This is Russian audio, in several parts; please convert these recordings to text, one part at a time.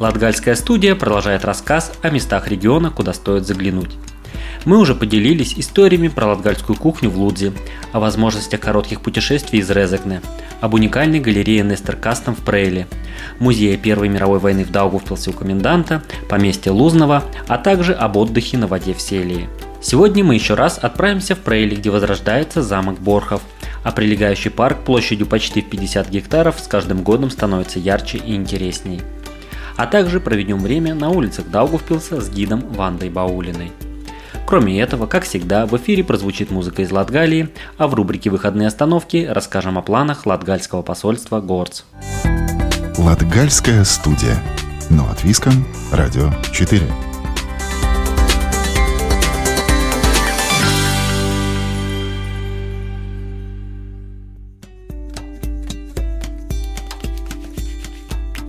Латгальская студия продолжает рассказ о местах региона, куда стоит заглянуть. Мы уже поделились историями про латгальскую кухню в Лудзе, о возможностях коротких путешествий из Резекне, об уникальной галерее Нестер Кастом в Прейле, музее Первой мировой войны в Даугавпилсе у коменданта, поместье Лузного, а также об отдыхе на воде в Селии. Сегодня мы еще раз отправимся в Прейли, где возрождается замок Борхов, а прилегающий парк площадью почти в 50 гектаров с каждым годом становится ярче и интересней. А также проведем время на улицах Даугавпилса с гидом Вандой Баулиной. Кроме этого, как всегда, в эфире прозвучит музыка из Латгалии, а в рубрике «Выходные остановки» расскажем о планах латгальского посольства Горц. Латгальская студия. Но от Виском. Радио 4.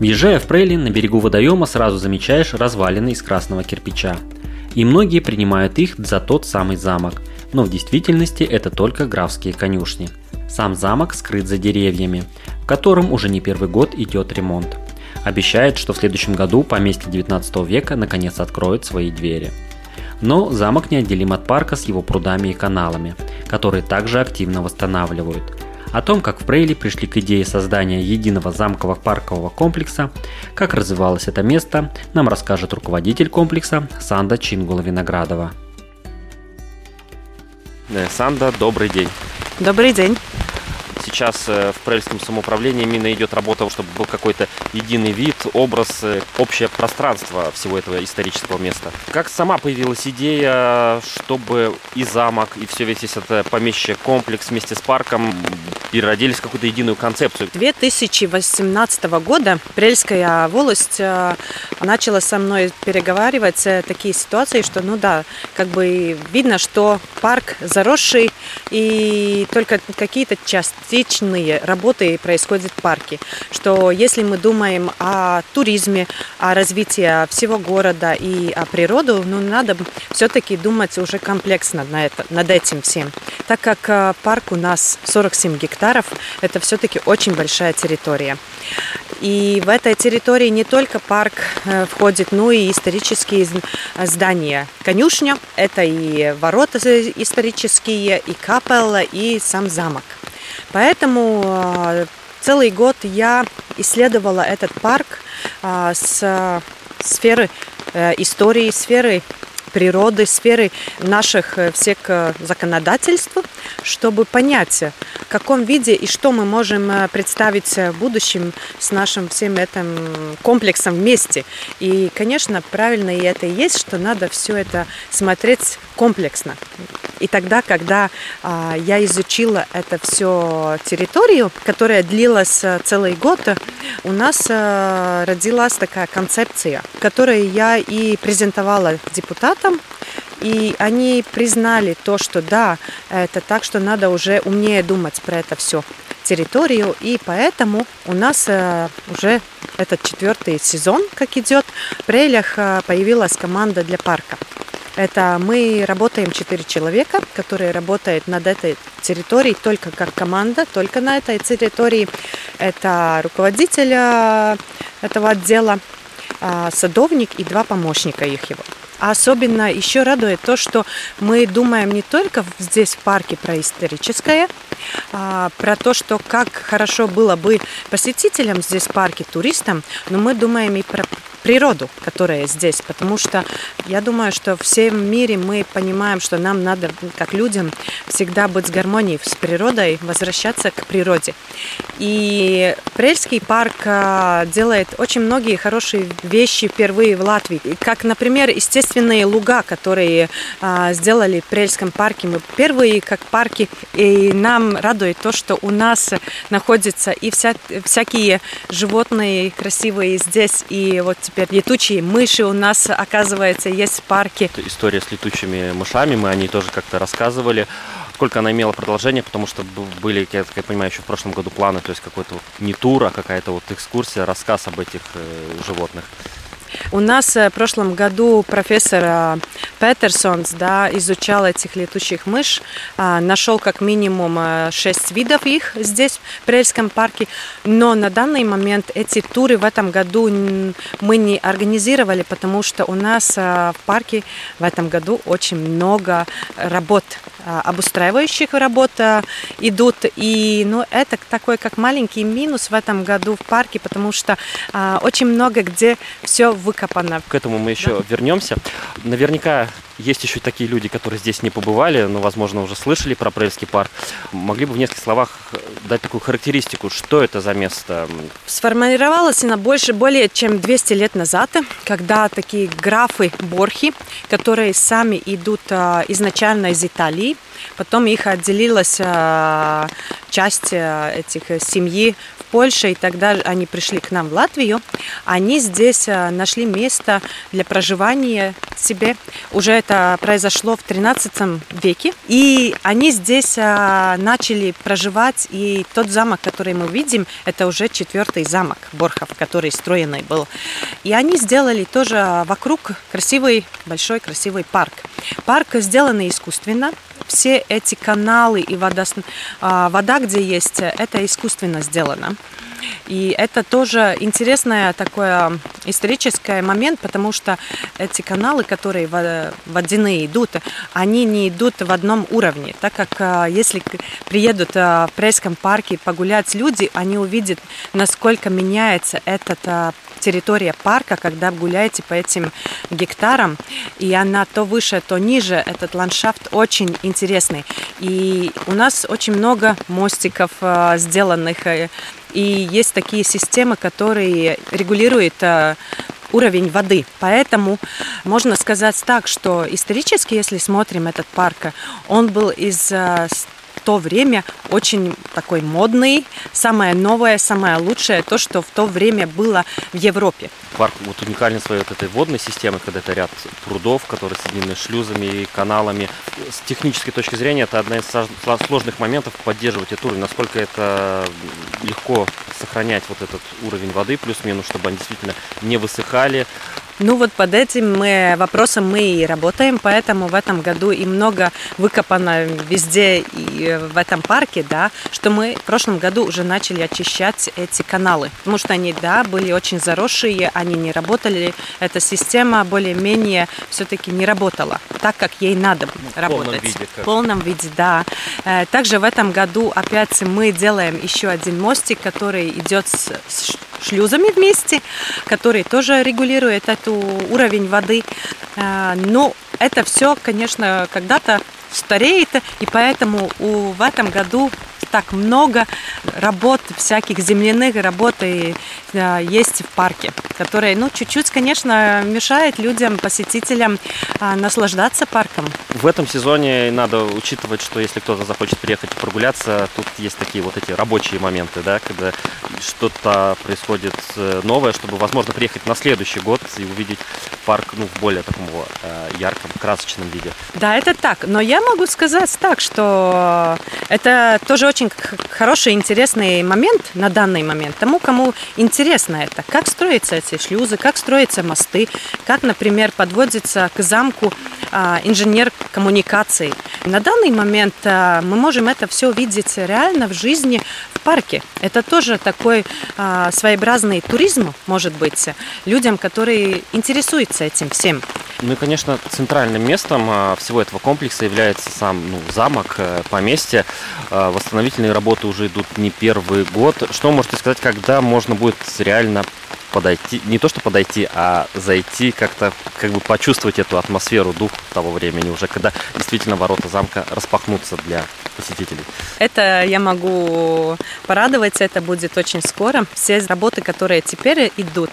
Въезжая в Прейлин, на берегу водоема сразу замечаешь развалины из красного кирпича. И многие принимают их за тот самый замок, но в действительности это только графские конюшни. Сам замок скрыт за деревьями, в котором уже не первый год идет ремонт. Обещает, что в следующем году поместье 19 века наконец откроет свои двери. Но замок неотделим от парка с его прудами и каналами, которые также активно восстанавливают – о том, как в Брейли пришли к идее создания единого замкового паркового комплекса, как развивалось это место, нам расскажет руководитель комплекса Санда Чингула-Виноградова. Э, Санда, добрый день. Добрый день. Сейчас э, в правительственном самоуправлении именно идет работа, чтобы был какой-то единый вид, образ, э, общее пространство всего этого исторического места. Как сама появилась идея, чтобы и замок, и все весь это помещичье комплекс вместе с парком переродились в какую-то единую концепцию? 2018 года Прельская волость э, начала со мной переговаривать такие ситуации, что, ну да, как бы видно, что парк заросший, и только какие-то частичные работы происходят в парке. Что если мы думаем о туризме, о развитии всего города и о природу, ну надо все-таки думать уже комплексно на это, над этим всем. Так как э, парк у нас 47 гектаров, это все-таки очень большая территория. И в этой территории не только парк э, входит, но и исторические здания. Конюшня – это и ворота исторические, и капелла, и сам замок. Поэтому э, целый год я исследовала этот парк э, с сферы истории, сферы природы, сферы наших э, всех э, законодательств, чтобы понять, в каком виде и что мы можем э, представить в будущем с нашим всем этим комплексом вместе. И, конечно, правильно и это и есть, что надо все это смотреть комплексно. И тогда, когда а, я изучила это все территорию, которая длилась целый год, у нас а, родилась такая концепция, которую я и презентовала депутатам. И они признали то, что да, это так, что надо уже умнее думать про это все территорию. И поэтому у нас э, уже этот четвертый сезон, как идет, в Прейлях э, появилась команда для парка. Это мы работаем четыре человека, которые работают над этой территорией только как команда, только на этой территории. Это руководитель э, этого отдела, садовник и два помощника их его. А особенно еще радует то, что мы думаем не только здесь в парке про историческое, а, про то, что как хорошо было бы посетителям здесь в парке, туристам, но мы думаем и про природу, которая здесь, потому что я думаю, что в всем мире мы понимаем, что нам надо, как людям, всегда быть в гармонии с природой, возвращаться к природе. И Прельский парк а, делает очень многие хорошие вещи впервые в Латвии, как, например, естественный естественные луга, которые а, сделали в Прельском парке. Мы первые как парки, и нам радует то, что у нас находятся и вся, всякие животные красивые здесь, и вот теперь летучие мыши у нас, оказывается, есть в парке. История с летучими мышами, мы о ней тоже как-то рассказывали сколько она имела продолжение, потому что были, я так понимаю, еще в прошлом году планы, то есть какой-то не тур, а какая-то вот экскурсия, рассказ об этих э, животных. У нас э, в прошлом году профессор э, Петерсонс да, изучал этих летучих мышь, а, нашел как минимум э, шесть видов их здесь, в Прельском парке, но на данный момент эти туры в этом году мы не организировали, потому что у нас в парке в этом году очень много работ обустраивающих работ идут. И ну, это такой как маленький минус в этом году в парке, потому что а, очень много где все выкопано. К этому мы еще да. вернемся. Наверняка есть еще такие люди, которые здесь не побывали, но, возможно, уже слышали про Прельский парк. Могли бы в нескольких словах дать такую характеристику, что это за место? Сформировалось она больше, более чем 200 лет назад, когда такие графы Борхи, которые сами идут а, изначально из Италии, потом их отделилась а, часть этих семьи Польши, и тогда они пришли к нам в Латвию. Они здесь э, нашли место для проживания себе. Уже это произошло в 13 веке. И они здесь э, начали проживать, и тот замок, который мы видим, это уже четвертый замок Борхов, который строенный был. И они сделали тоже вокруг красивый, большой красивый парк. Парк сделанный искусственно, все эти каналы и вода, а, вода, где есть, это искусственно сделано. И это тоже интересный такой исторический момент, потому что эти каналы, которые водяные идут, они не идут в одном уровне, так как а, если приедут а, в Прейском парке погулять люди, они увидят, насколько меняется этот территория парка, когда гуляете по этим гектарам, и она то выше, то ниже, этот ландшафт очень интересный. И у нас очень много мостиков э, сделанных, э, и есть такие системы, которые регулируют э, уровень воды. Поэтому можно сказать так, что исторически, если смотрим этот парк, он был из то время очень такой модный, самое новое, самое лучшее, то, что в то время было в Европе. Парк вот уникален своей вот этой водной системой, когда это ряд прудов, которые соединены шлюзами и каналами. С технической точки зрения это одна из сложных моментов поддерживать эту уровень, насколько это легко сохранять вот этот уровень воды плюс-минус, чтобы они действительно не высыхали, ну вот под этим вопросом мы и работаем, поэтому в этом году и много выкопано везде и в этом парке, да, что мы в прошлом году уже начали очищать эти каналы, потому что они, да, были очень заросшие, они не работали, эта система более-менее все-таки не работала так, как ей надо работать. В полном виде. Как? В полном виде, да. Э, также в этом году опять мы делаем еще один мостик, который идет с шлюзами вместе, который тоже регулирует эту уровень воды. А, но это все, конечно, когда-то стареет, и поэтому в этом году так много работ, всяких земляных работ и, э, есть в парке, которые, ну, чуть-чуть, конечно, мешает людям, посетителям э, наслаждаться парком. В этом сезоне надо учитывать, что если кто-то захочет приехать прогуляться, тут есть такие вот эти рабочие моменты, да, когда что-то происходит э, новое, чтобы, возможно, приехать на следующий год и увидеть парк ну, в более таком э, ярком, красочном виде. Да, это так. Но я могу сказать так, что это тоже очень хороший, интересный момент на данный момент. Тому, кому интересно это, как строятся эти шлюзы, как строятся мосты, как, например, подводится к замку а, инженер коммуникаций. На данный момент а, мы можем это все видеть реально в жизни в парке. Это тоже такой а, своеобразный туризм, может быть, людям, которые интересуются этим всем. Ну и, конечно, центральным местом всего этого комплекса является сам ну, замок, э, поместье. Восстановительные работы уже идут не первый год. Что можете сказать, когда можно будет реально подойти, не то что подойти, а зайти как-то, как бы почувствовать эту атмосферу, дух того времени уже, когда действительно ворота замка распахнутся для посетителей? Это я могу порадоваться, это будет очень скоро. Все работы, которые теперь идут,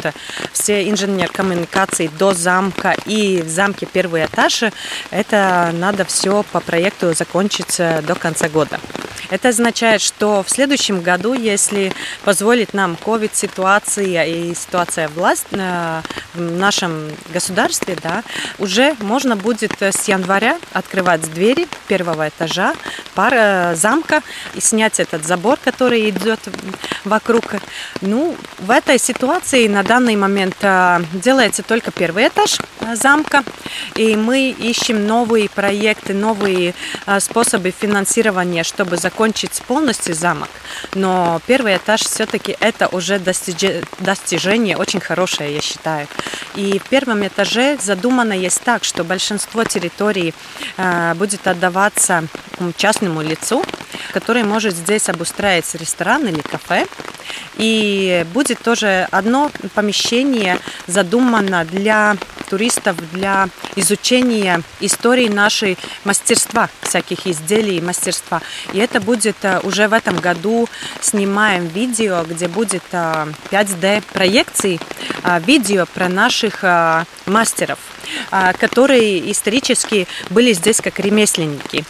все инженер коммуникации до замка и в замке первый этаж, это надо все по проекту закончить до конца года. Это означает, что в следующем году, если позволит нам COVID-ситуация и ситуация власть э, в нашем государстве, да, уже можно будет с января открывать двери первого этажа пара замка и снять этот забор, который идет вокруг. Ну, в этой ситуации на данный момент э, делается только первый этаж э, замка, и мы ищем новые проекты, новые способы финансирования, чтобы закончить полностью замок, но первый этаж все-таки это уже достижение очень хорошее, я считаю. И в первом этаже задумано есть так, что большинство территорий э, будет отдаваться частному лицу, который может здесь обустраивать ресторан или кафе. И будет тоже одно помещение задумано для туристов, для изучения истории нашей мастерства, всяких изделий и мастерства. И это будет э, уже в этом году снимаем видео, где будет 5D э, проекции, э, видео про наших мастеров. А, которые исторически были здесь как ремесленники.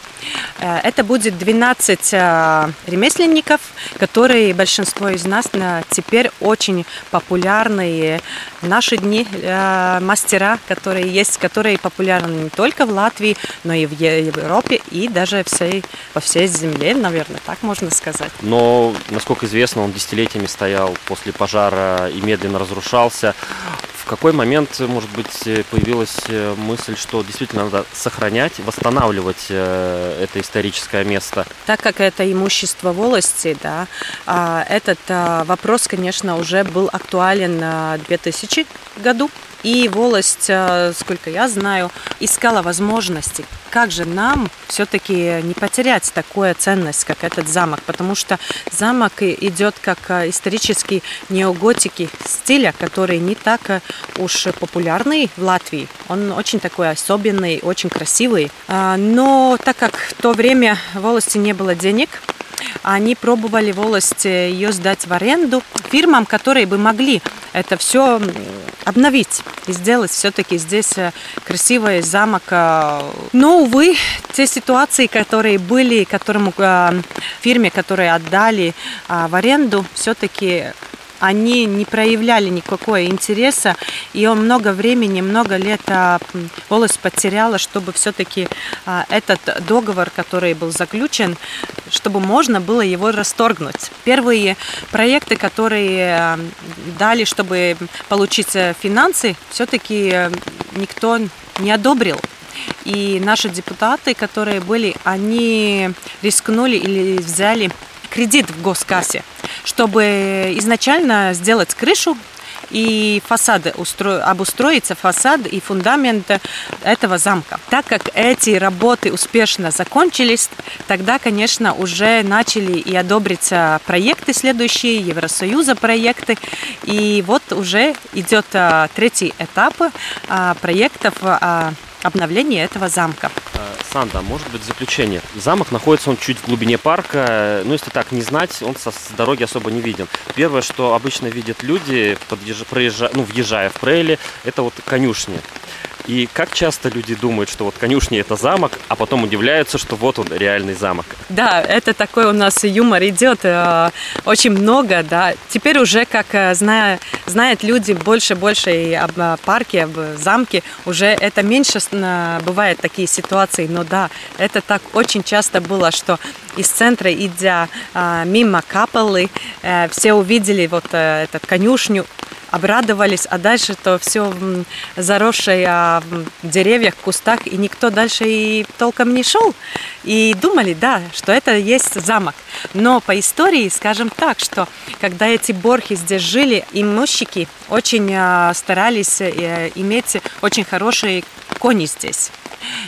Э, это будет 12 а, ремесленников, которые большинство из нас теперь очень популярные в наши дни э, мастера, которые есть, которые популярны не только в Латвии, но и в Европе и даже всей, по всей земле, наверное, так можно сказать. Но, насколько известно, он десятилетиями стоял после пожара и медленно разрушался какой момент, может быть, появилась э, мысль, что действительно надо сохранять, восстанавливать э, это историческое место? Так как это имущество волости, да, а, этот а, вопрос, конечно, уже был актуален в 2000 году. И волость, э, сколько я знаю, искала возможности, как же нам все-таки не потерять такую ценность, как этот замок, потому что замок идет как э, исторический неоготики стиля, который не так э, уж популярный в Латвии. Он очень такой особенный, очень красивый. А, но так как в то время волости не было денег, они пробовали волость ее сдать в аренду фирмам, которые бы могли это все обновить и сделать все-таки здесь э, красивый замок. Э. Но, увы, те ситуации, которые были, которому э, фирме, которые отдали в аренду, все-таки они не проявляли никакого интереса, и он много времени, много лет а, волость потеряла, чтобы все-таки а, этот договор, который был заключен, чтобы можно было его расторгнуть. Первые проекты, которые дали, чтобы получить э, финансы, все-таки э, никто не одобрил. И наши депутаты, которые были, они рискнули или взяли кредит в госкассе, чтобы изначально сделать крышу и фасады устро... обустроиться, фасад и фундамент этого замка. Так как эти работы успешно закончились, тогда, конечно, уже начали и одобриться проекты следующие, Евросоюза проекты, и вот уже идет а, третий этап а, проектов а, обновления этого замка. Санда, может быть заключение. Замок находится он чуть в глубине парка, ну если так не знать, он со, с дороги особо не виден. Первое, что обычно видят люди, подъезж... проезжая, ну, въезжая в Прейли, это вот конюшни. И как часто люди думают, что вот конюшня это замок, а потом удивляются, что вот он реальный замок. Да, это такой у нас юмор идет э, очень много, да. Теперь уже, как э, зная, знают люди больше больше и об э, парке, об замке, уже это меньше бывает такие ситуации, но да, это так очень часто было, что из центра, идя мимо капеллы, все увидели вот этот конюшню, обрадовались, а дальше то все заросшее а, в деревьях, кустах, и никто дальше и толком не шел. И думали, да, что это есть замок. Но по истории, скажем так, что когда эти борхи здесь жили, имущики очень а, старались э, иметь очень хорошие кони здесь.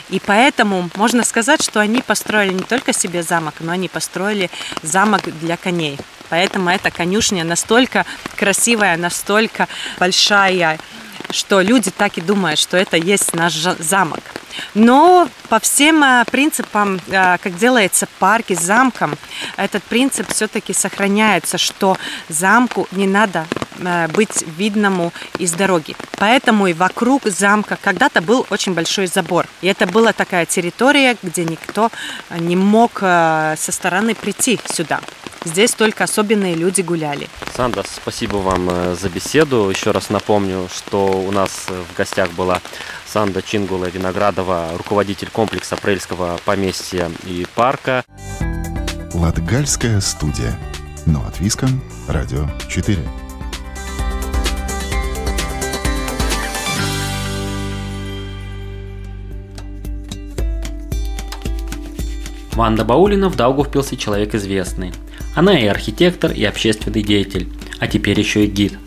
И поэтому можно сказать, что они построили не только себе замок, но они построили замок для коней. Поэтому эта конюшня настолько красивая, настолько большая, что люди так и думают, что это есть наш замок. Но по всем э, принципам, э, как делается парки с замком, этот принцип все-таки сохраняется, что замку не надо э, быть видному из дороги. Поэтому и вокруг замка когда-то был очень большой забор. И это была такая территория, где никто не мог со стороны прийти сюда. Здесь только особенные люди гуляли. Санда, спасибо вам за беседу. Еще раз напомню, что у нас в гостях была Санда Чингула Виноградова, руководитель комплекса Прельского поместья и парка. Латгальская студия. Но от Виском. Радио 4. Ванда Баулина в Даугавпилсе человек известный. Она и архитектор, и общественный деятель, а теперь еще и гид.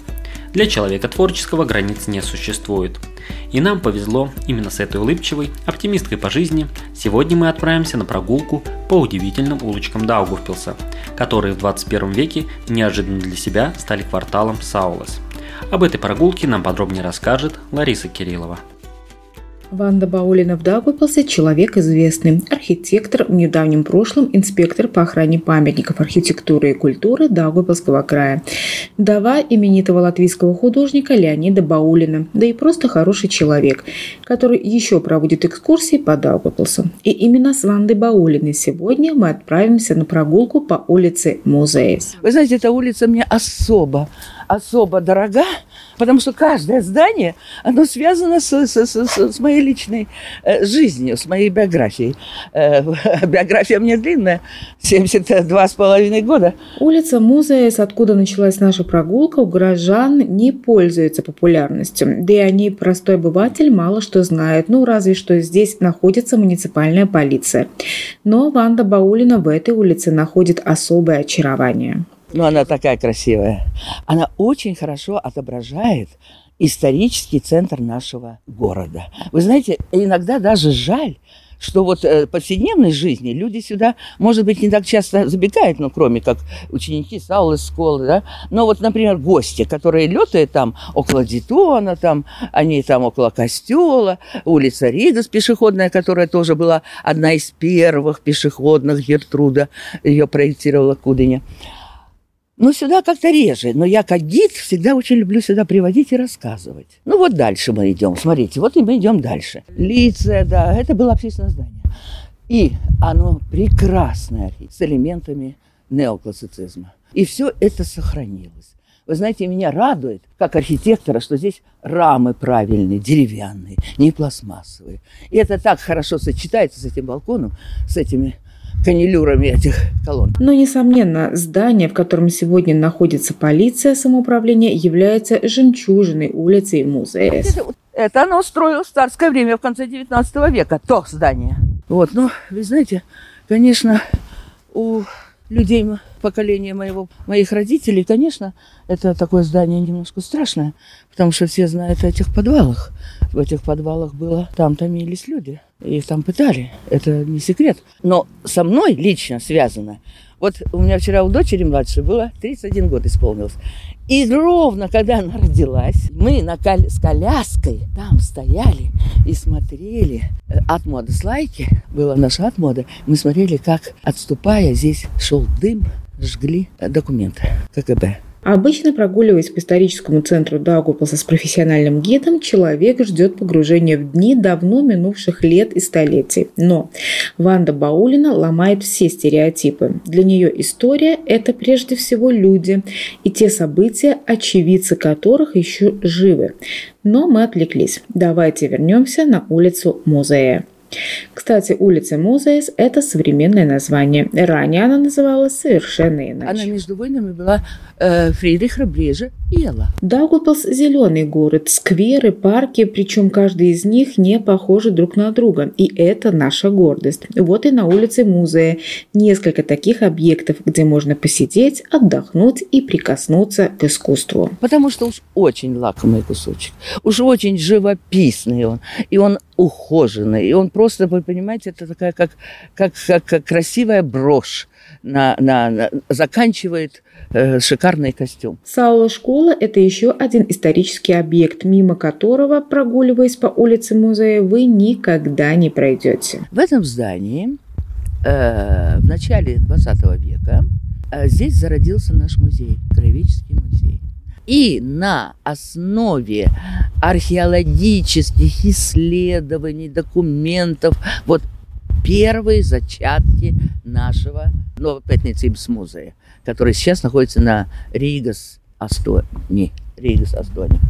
Для человека творческого границ не существует – и нам повезло именно с этой улыбчивой, оптимисткой по жизни. Сегодня мы отправимся на прогулку по удивительным улочкам Даугавпилса, которые в 21 веке неожиданно для себя стали кварталом Саулес. Об этой прогулке нам подробнее расскажет Лариса Кириллова. Ванда Баулина в Даугавпилсе – человек известный, архитектор, в недавнем прошлом инспектор по охране памятников архитектуры и культуры Даугавпилского края, вдова именитого латвийского художника Леонида Баулина, да и просто хороший человек, который еще проводит экскурсии по Даугавпилсу. И именно с Вандой Баулиной сегодня мы отправимся на прогулку по улице Музеев. Вы знаете, эта улица мне особо особо дорога, потому что каждое здание, оно связано с, с, с, с моей личной э, жизнью, с моей биографией. Э, биография мне длинная, 72 с половиной года. Улица Музеес, откуда началась наша прогулка, у горожан не пользуется популярностью. Да и они, простой обыватель, мало что знает, ну разве что здесь находится муниципальная полиция. Но Ванда Баулина в этой улице находит особое очарование. Ну, она такая красивая. Она очень хорошо отображает исторический центр нашего города. Вы знаете, иногда даже жаль, что вот э, повседневной жизни люди сюда, может быть, не так часто забегают, ну, кроме как ученики Саулы школы, да, но вот, например, гости, которые летают там около Дитона, там, они там около костела, улица Ридас пешеходная, которая тоже была одна из первых пешеходных, Гертруда ее проектировала Кудыня. Ну, сюда как-то реже. Но я как гид всегда очень люблю сюда приводить и рассказывать. Ну, вот дальше мы идем. Смотрите, вот и мы идем дальше. Лица, да, это было общественное здание. И оно прекрасное с элементами неоклассицизма. И все это сохранилось. Вы знаете, меня радует, как архитектора, что здесь рамы правильные, деревянные, не пластмассовые. И это так хорошо сочетается с этим балконом, с этими канилюрами этих колонн. Но, несомненно, здание, в котором сегодня находится полиция самоуправления, является жемчужиной улицы музея. Это, это оно строилось в царское время, в конце 19 века, то здание. Вот, ну, вы знаете, конечно, у людей поколения моего, моих родителей, конечно, это такое здание немножко страшное, потому что все знают о этих подвалах. В этих подвалах было, там томились люди, их там пытали, это не секрет. Но со мной лично связано. Вот у меня вчера у дочери младшей было 31 год исполнилось. И ровно, когда она родилась, мы на кол- с коляской там стояли и смотрели. От моды слайки была наша от моды. Мы смотрели, как, отступая, здесь шел дым, жгли документы КГБ. Обычно, прогуливаясь по историческому центру Даугавпилса с профессиональным гидом, человек ждет погружения в дни давно минувших лет и столетий. Но Ванда Баулина ломает все стереотипы. Для нее история – это прежде всего люди и те события, очевидцы которых еще живы. Но мы отвлеклись. Давайте вернемся на улицу Музея. Кстати, улица Музеес – это современное название. Ранее она называлась совершенно иначе. Она между войнами была э, Фридриха Брежа ела. Даугавпилс – зеленый город, скверы, парки, причем каждый из них не похожи друг на друга. И это наша гордость. Вот и на улице Музея несколько таких объектов, где можно посидеть, отдохнуть и прикоснуться к искусству. Потому что уж очень лакомый кусочек, уж очень живописный он, и он ухоженный, и он просто, вы понимаете, это такая как, как, как, как красивая брошь на, на, на, заканчивает э, шикарный костюм. Саула школа – это еще один исторический объект, мимо которого, прогуливаясь по улице музея, вы никогда не пройдете. В этом здании э, в начале 20 века э, здесь зародился наш музей, Краеведческий музей. И на основе археологических исследований, документов, вот первые зачатки нашего Новопятницкого музея, который сейчас находится на Ригас Астони. Ригас Астони.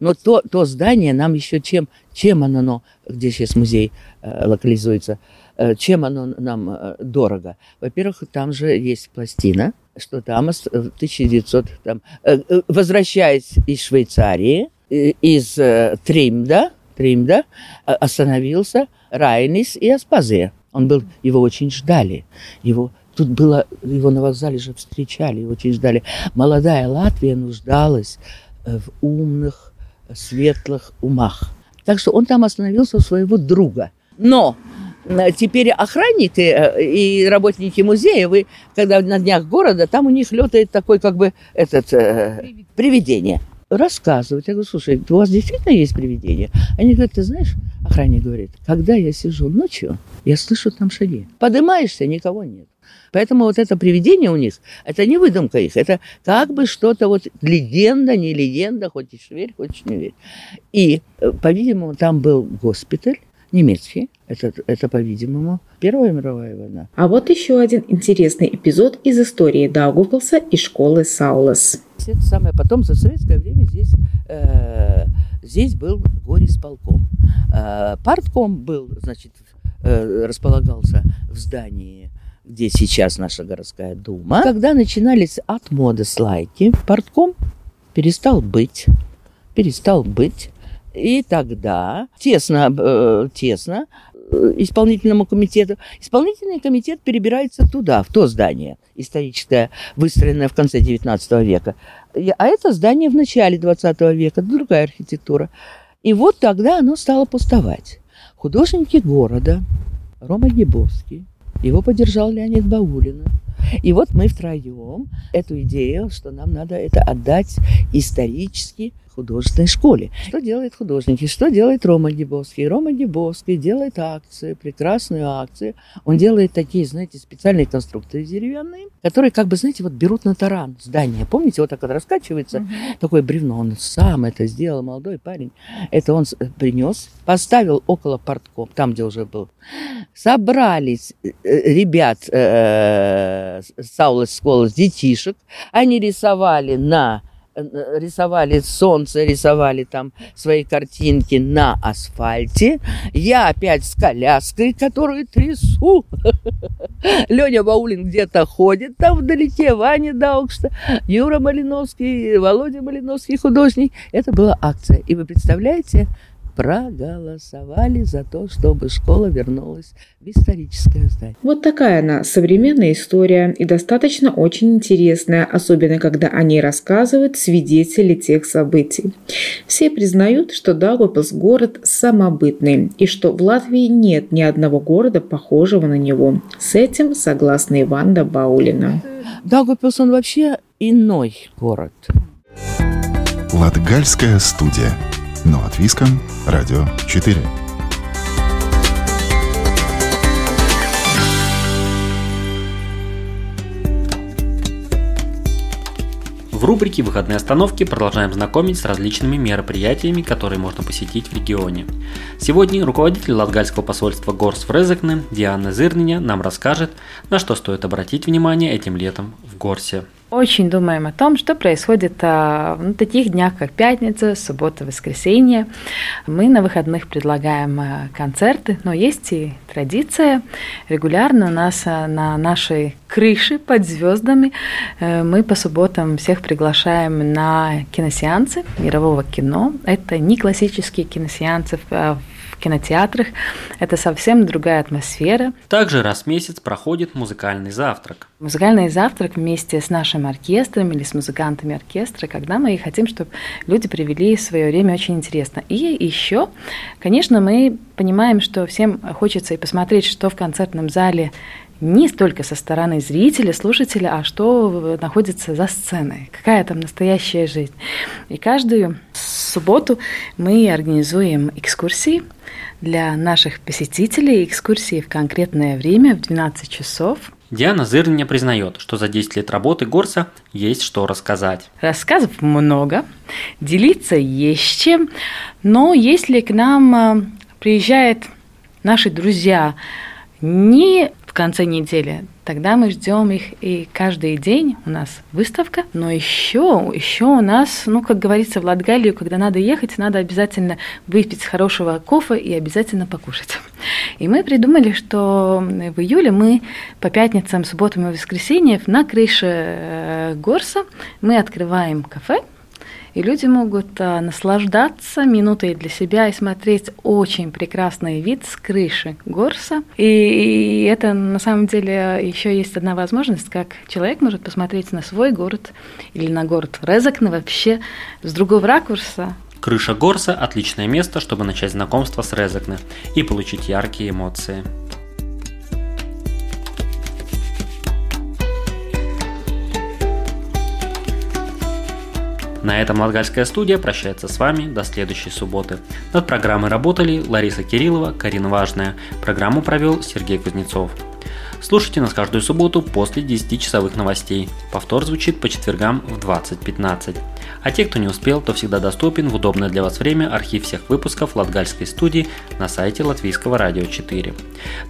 Но то, то здание нам еще чем, чем оно, где сейчас музей э, локализуется, э, чем оно нам э, дорого. Во-первых, там же есть пластина, что там в 1900, там, э, э, возвращаясь из Швейцарии, э, из э, Тримда, Тримда, э, остановился Райнис и Аспазе. Он был, его очень ждали. Его Тут было, его на вокзале же встречали, его очень ждали. Молодая Латвия нуждалась э, в умных, светлых умах. Так что он там остановился у своего друга. Но э, теперь охранники э, и работники музея, вы, когда на днях города, там у них летает такой как бы этот э, привидение рассказывать. Я говорю, слушай, у вас действительно есть привидение? Они говорят, ты знаешь, охранник говорит, когда я сижу ночью, я слышу там шаги. Поднимаешься, никого нет. Поэтому вот это привидение у них, это не выдумка их, это как бы что-то вот легенда, не легенда, хочешь верь, хочешь не верь. И, э, по-видимому, там был госпиталь, немецкий. Это, это по-видимому, Первая мировая война. А вот еще один интересный эпизод из истории Даугавпилса и школы Саулас. Это самое. Потом за советское время здесь, э, здесь был горисполком. Э, партком был, значит, э, располагался в здании где сейчас наша городская дума. Когда начинались от моды слайки, портком перестал быть, перестал быть. И тогда тесно, э, тесно исполнительному комитету. Исполнительный комитет перебирается туда, в то здание историческое, выстроенное в конце XIX века. А это здание в начале XX века, другая архитектура. И вот тогда оно стало пустовать. Художники города, Рома Гебовский, его поддержал Леонид Баулина. И вот мы втроем эту идею, что нам надо это отдать исторически художественной школе. Что делает художники? Что делает Рома Гибовский? Рома Гибовский делает акции, прекрасную акцию. Он делает такие, знаете, специальные конструкторы деревянные, которые, как бы, знаете, вот берут на таран здание. Помните, вот так вот раскачивается угу. такое бревно. Он сам это сделал, молодой парень. Это он принес, поставил около портком, там, где уже был. Собрались э, ребят э, Саула Сколос, детишек. Они рисовали на Э, рисовали солнце, рисовали там свои картинки на асфальте. Я опять с коляской, которую трясу. Леня Баулин где-то ходит там вдалеке, Ваня Даукшта, Юра Малиновский, Володя Малиновский, художник. Это была акция. И вы представляете, проголосовали за то, чтобы школа вернулась в историческое здание. Вот такая она современная история и достаточно очень интересная, особенно когда о ней рассказывают свидетели тех событий. Все признают, что Даугавпилс – город самобытный и что в Латвии нет ни одного города, похожего на него. С этим согласна Иванда Баулина. Даугавпилс, он вообще иной город. Латгальская студия – но от Виска, Радио 4. В рубрике «Выходные остановки» продолжаем знакомить с различными мероприятиями, которые можно посетить в регионе. Сегодня руководитель Латгальского посольства Горс в Резекне Диана Зырниня нам расскажет, на что стоит обратить внимание этим летом в Горсе. Очень думаем о том, что происходит а, в таких днях, как пятница, суббота, воскресенье. Мы на выходных предлагаем а, концерты, но есть и традиция. Регулярно у нас а, на нашей крыше под звездами э, мы по субботам всех приглашаем на киносеансы мирового кино. Это не классические киносеансы в кинотеатрах. Это совсем другая атмосфера. Также раз в месяц проходит музыкальный завтрак. Музыкальный завтрак вместе с нашим оркестром или с музыкантами оркестра, когда мы хотим, чтобы люди провели свое время очень интересно. И еще, конечно, мы понимаем, что всем хочется и посмотреть, что в концертном зале не столько со стороны зрителя, слушателя, а что находится за сценой, какая там настоящая жизнь. И каждую субботу мы организуем экскурсии для наших посетителей, экскурсии в конкретное время в 12 часов. Диана Зырня признает, что за 10 лет работы Горса есть что рассказать. Рассказов много, делиться есть чем, но если к нам э, приезжают наши друзья не конце недели. Тогда мы ждем их и каждый день у нас выставка. Но еще, еще у нас, ну, как говорится, в Латгалию, когда надо ехать, надо обязательно выпить хорошего кофе и обязательно покушать. И мы придумали, что в июле мы по пятницам, субботам и воскресеньям на крыше э, Горса мы открываем кафе – и люди могут а, наслаждаться минутой для себя и смотреть очень прекрасный вид с крыши Горса. И, это на самом деле еще есть одна возможность, как человек может посмотреть на свой город или на город Резакна вообще с другого ракурса, Крыша Горса – отличное место, чтобы начать знакомство с Резакне и получить яркие эмоции. На этом Латгальская студия прощается с вами до следующей субботы. Над программой работали Лариса Кириллова, Карина Важная. Программу провел Сергей Кузнецов. Слушайте нас каждую субботу после 10-часовых новостей. Повтор звучит по четвергам в 20.15. А те, кто не успел, то всегда доступен в удобное для вас время архив всех выпусков Латгальской студии на сайте Латвийского радио 4.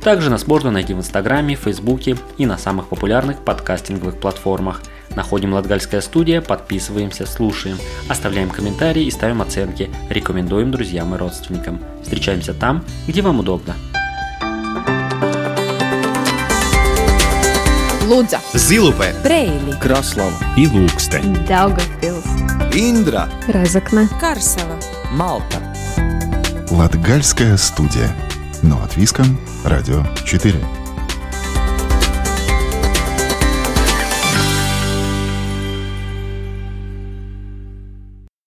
Также нас можно найти в Инстаграме, Фейсбуке и на самых популярных подкастинговых платформах – Находим Латгальская студия, подписываемся, слушаем, оставляем комментарии и ставим оценки, рекомендуем друзьям и родственникам. Встречаемся там, где вам удобно. Лудза, Зилупе, Брейли, Краслава и Лукстен, Daugavpils, Индра, Разокна, Карсела, Малта. Латгальская студия. Но от Виском, Радио 4.